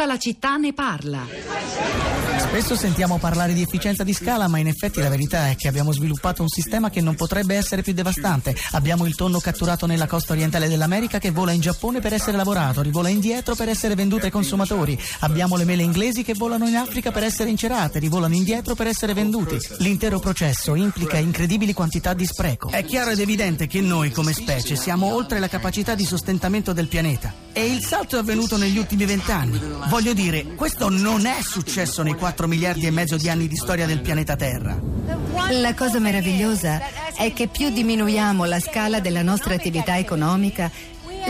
Tutta la città ne parla. Spesso sentiamo parlare di efficienza di scala, ma in effetti la verità è che abbiamo sviluppato un sistema che non potrebbe essere più devastante. Abbiamo il tonno catturato nella costa orientale dell'America che vola in Giappone per essere lavorato, rivola indietro per essere venduto ai consumatori. Abbiamo le mele inglesi che volano in Africa per essere incerate, rivolano indietro per essere venduti. L'intero processo implica incredibili quantità di spreco. È chiaro ed evidente che noi come specie siamo oltre la capacità di sostentamento del pianeta. E il salto è avvenuto negli ultimi vent'anni. Voglio dire, questo non è successo nei 4 miliardi e mezzo di anni di storia del pianeta Terra. La cosa meravigliosa è che più diminuiamo la scala della nostra attività economica,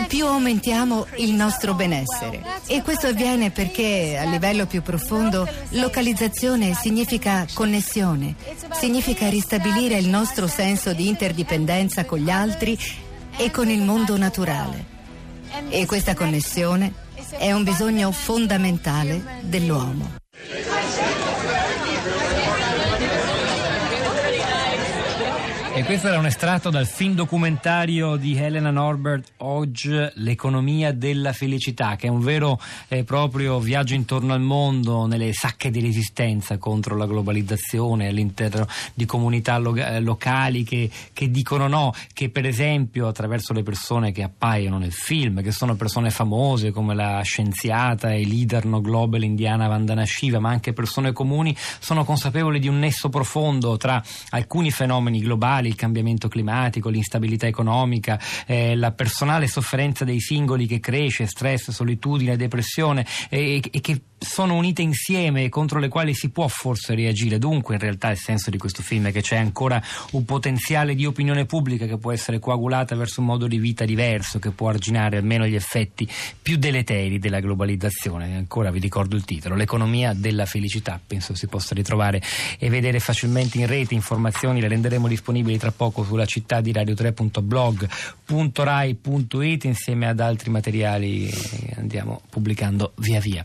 più aumentiamo il nostro benessere. E questo avviene perché a livello più profondo localizzazione significa connessione, significa ristabilire il nostro senso di interdipendenza con gli altri e con il mondo naturale. E questa connessione è un bisogno fondamentale dell'uomo. E questo era un estratto dal film documentario di Helena Norbert, Oggi l'economia della felicità, che è un vero e proprio viaggio intorno al mondo, nelle sacche di resistenza contro la globalizzazione, all'interno di comunità lo- eh, locali che, che dicono no, che per esempio attraverso le persone che appaiono nel film, che sono persone famose come la scienziata e leader no global indiana Vandana Shiva, ma anche persone comuni, sono consapevoli di un nesso profondo tra alcuni fenomeni globali il cambiamento climatico, l'instabilità economica, eh, la personale sofferenza dei singoli che cresce, stress, solitudine, depressione e, e che sono unite insieme e contro le quali si può forse reagire. Dunque, in realtà, il senso di questo film è che c'è ancora un potenziale di opinione pubblica che può essere coagulata verso un modo di vita diverso, che può arginare almeno gli effetti più deleteri della globalizzazione. Ancora vi ricordo il titolo: L'economia della felicità. Penso si possa ritrovare e vedere facilmente in rete informazioni, le renderemo disponibili tra poco sulla città di radio3.blog.rai.it insieme ad altri materiali che andiamo pubblicando via via.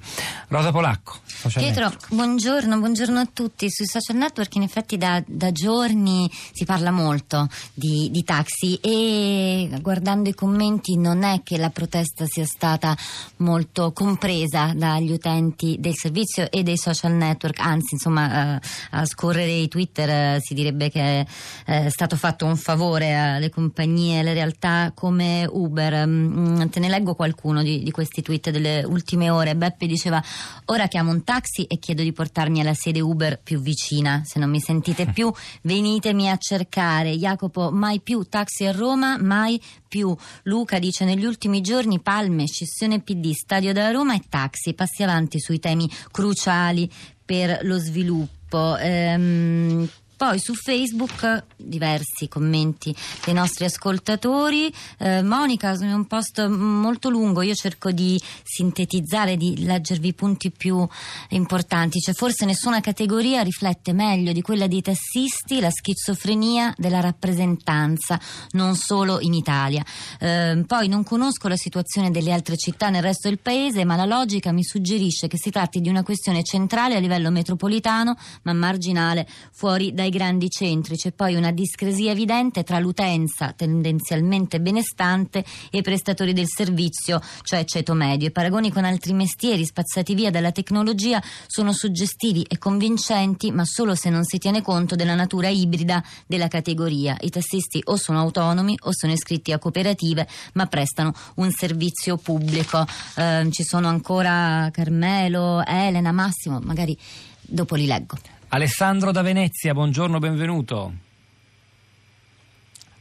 Rosa Polacco. Pietro, buongiorno, buongiorno, a tutti. Sui social network in effetti da, da giorni si parla molto di, di, taxi e guardando i commenti non è che la protesta sia stata molto compresa dagli utenti del servizio e dei social network, anzi insomma eh, a scorrere i Twitter eh, si direbbe che eh, è stato fatto un favore alle compagnie, alle realtà come Uber. Mm, te ne leggo qualcuno di, di questi tweet delle ultime ore. Beppe diceva ora chiamo un taxi e chiedo di portarmi alla sede Uber più vicina. Se non mi sentite più, venitemi a cercare. Jacopo, mai più taxi a Roma, mai più. Luca dice negli ultimi giorni palme, scissione PD, stadio da Roma e taxi. Passi avanti sui temi cruciali per lo sviluppo. Ehm, poi su Facebook diversi commenti dei nostri ascoltatori. Eh, Monica, è un post molto lungo, io cerco di sintetizzare, di leggervi i punti più importanti. Cioè, forse nessuna categoria riflette meglio di quella dei tassisti la schizofrenia della rappresentanza, non solo in Italia. Eh, poi non conosco la situazione delle altre città nel resto del paese, ma la logica mi suggerisce che si tratti di una questione centrale a livello metropolitano, ma marginale fuori dai dai grandi centri. C'è poi una discresia evidente tra l'utenza tendenzialmente benestante e i prestatori del servizio, cioè ceto medio. I paragoni con altri mestieri spazzati via dalla tecnologia sono suggestivi e convincenti, ma solo se non si tiene conto della natura ibrida della categoria. I tassisti o sono autonomi o sono iscritti a cooperative, ma prestano un servizio pubblico. Eh, ci sono ancora Carmelo, Elena, Massimo, magari dopo li leggo. Alessandro da Venezia, buongiorno, benvenuto.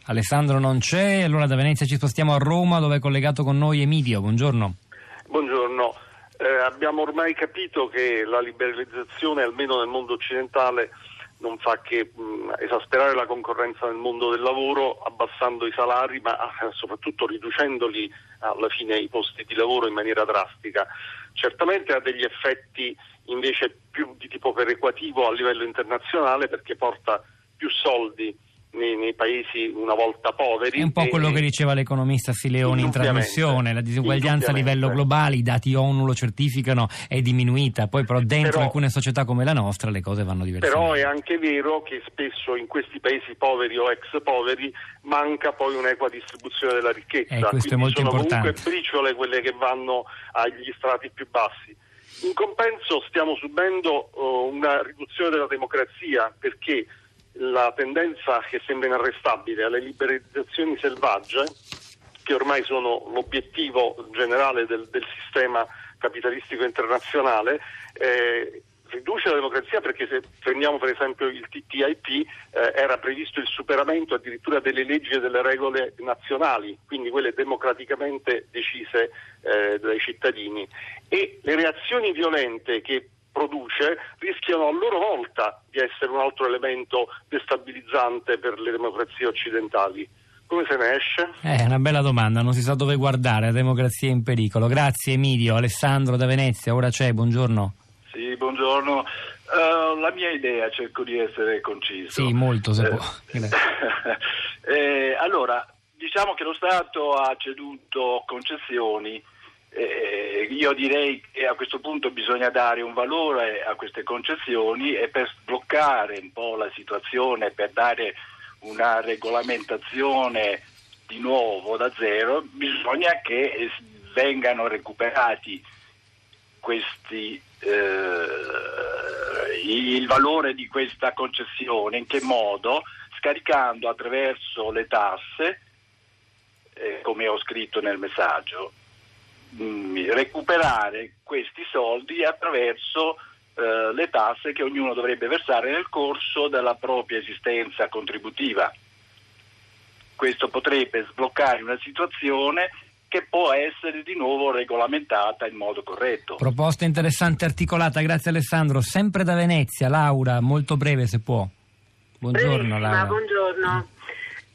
Alessandro non c'è, allora da Venezia ci spostiamo a Roma dove è collegato con noi Emilio, buongiorno. Buongiorno, eh, abbiamo ormai capito che la liberalizzazione, almeno nel mondo occidentale, non fa che mh, esasperare la concorrenza nel mondo del lavoro, abbassando i salari, ma eh, soprattutto riducendoli alla fine i posti di lavoro in maniera drastica. Certamente ha degli effetti invece più di tipo perequativo a livello internazionale perché porta più soldi nei, nei, paesi una volta poveri. È un po' quello che diceva l'economista Sileoni in trasmissione, la disuguaglianza a livello globale, i dati ONU lo certificano, è diminuita, poi però dentro però, alcune società come la nostra le cose vanno diversamente. Però è anche vero che spesso in questi paesi poveri o ex poveri manca poi un'equa distribuzione della ricchezza, eh, questo Quindi è molto sono importante. comunque briciole quelle che vanno agli strati più bassi In compenso stiamo subendo uh, una riduzione della democrazia perché la tendenza che sembra inarrestabile alle liberalizzazioni selvagge, che ormai sono l'obiettivo generale del, del sistema capitalistico internazionale, eh, riduce la democrazia perché se prendiamo per esempio il TTIP eh, era previsto il superamento addirittura delle leggi e delle regole nazionali, quindi quelle democraticamente decise eh, dai cittadini. E le reazioni violente che produce rischiano a loro volta di essere un altro elemento destabilizzante per le democrazie occidentali. Come se ne esce? Eh, è una bella domanda, non si sa dove guardare, la democrazia in pericolo. Grazie Emilio, Alessandro da Venezia, ora c'è, buongiorno. Sì, buongiorno. Uh, la mia idea, cerco di essere conciso. Sì, molto se eh, può. eh, allora, diciamo che lo Stato ha ceduto concessioni. Eh, io direi che a questo punto bisogna dare un valore a queste concessioni e per sbloccare un po' la situazione, per dare una regolamentazione di nuovo da zero, bisogna che vengano recuperati questi, eh, il valore di questa concessione, in che modo? Scaricando attraverso le tasse, eh, come ho scritto nel messaggio, mh, mm, recuperare questi soldi attraverso eh, le tasse che ognuno dovrebbe versare nel corso della propria esistenza contributiva. Questo potrebbe sbloccare una situazione che può essere di nuovo regolamentata in modo corretto. Proposta interessante articolata, grazie Alessandro. Sempre da Venezia, Laura, molto breve se può. Buongiorno Laura. Buongiorno.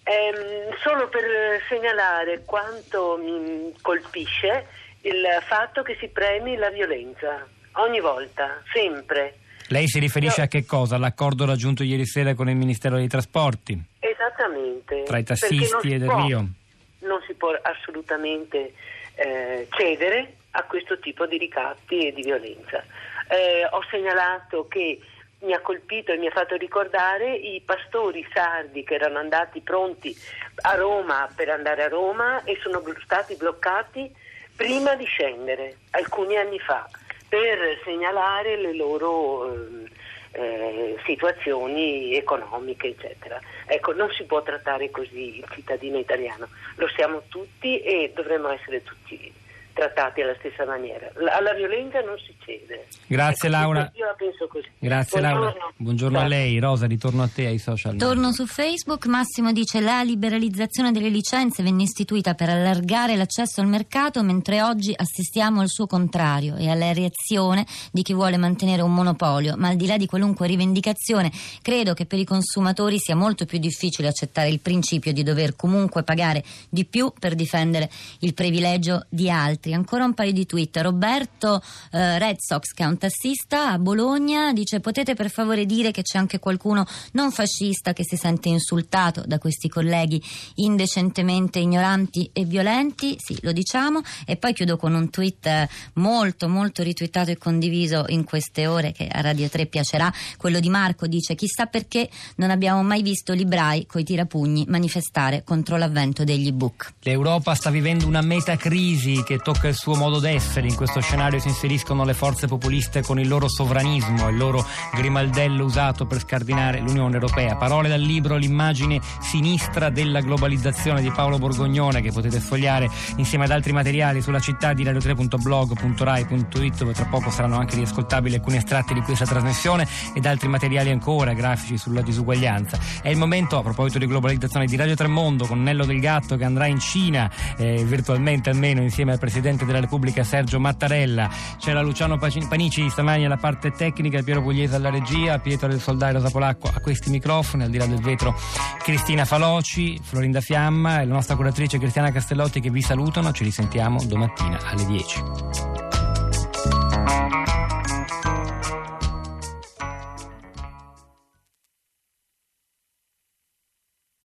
Eh, solo per segnalare quanto mi colpisce il fatto che si premi la violenza ogni volta, sempre. Lei si riferisce Io... a che cosa? All'accordo raggiunto ieri sera con il Ministero dei Trasporti? Esattamente. Tra i tassisti e Del può, Rio? Non si può assolutamente eh, cedere a questo tipo di ricatti e di violenza. Eh, ho segnalato che mi ha colpito e mi ha fatto ricordare i pastori sardi che erano andati pronti a Roma per andare a Roma e sono stati bloccati prima di scendere, alcuni anni fa, per segnalare le loro eh, eh, situazioni economiche, eccetera. Ecco, non si può trattare così il cittadino italiano, lo siamo tutti e dovremmo essere tutti trattati alla stessa maniera. alla violenza non si cede. Grazie ecco, Laura. Io la penso così. Grazie Buongiorno. Laura. Buongiorno a lei. Rosa, ritorno a te ai social. Torno su Facebook, Massimo dice la liberalizzazione delle licenze venne istituita per allargare l'accesso al mercato mentre oggi assistiamo al suo contrario e alla reazione di chi vuole mantenere un monopolio, ma al di là di qualunque rivendicazione credo che per i consumatori sia molto più difficile accettare il principio di dover comunque pagare di più per difendere il privilegio di altri. Ancora un paio di tweet. Roberto eh, Red Sox, che è un tassista a Bologna, dice potete per favore dire che c'è anche qualcuno non fascista che si sente insultato da questi colleghi indecentemente ignoranti e violenti? Sì, lo diciamo. E poi chiudo con un tweet eh, molto molto ritwittato e condiviso in queste ore che a Radio 3 piacerà. Quello di Marco dice chissà perché non abbiamo mai visto librai coi tirapugni manifestare contro l'avvento degli ebook. L'Europa sta vivendo una metacrisi che tocca il suo modo d'essere. In questo scenario si inseriscono le forze populiste con il loro sovranismo, il loro grimaldello usato per scardinare l'Unione Europea. Parole dal libro L'immagine sinistra della globalizzazione di Paolo Borgognone che potete sfogliare insieme ad altri materiali sulla città di radio3.blog.rai.it dove tra poco saranno anche riascoltabili alcuni estratti di questa trasmissione ed altri materiali ancora grafici sulla disuguaglianza. È il momento, a proposito di globalizzazione, di Radio Tremondo con Nello del Gatto che andrà in Cina eh, virtualmente almeno insieme al Presidente Presidente della Repubblica Sergio Mattarella, c'era Luciano Panici stamani alla parte tecnica, Piero Pugliese alla regia, Pietro del Soldai Rosa Polacco a questi microfoni, al di là del vetro Cristina Faloci, Florinda Fiamma e la nostra curatrice Cristiana Castellotti che vi salutano, ci risentiamo domattina alle 10.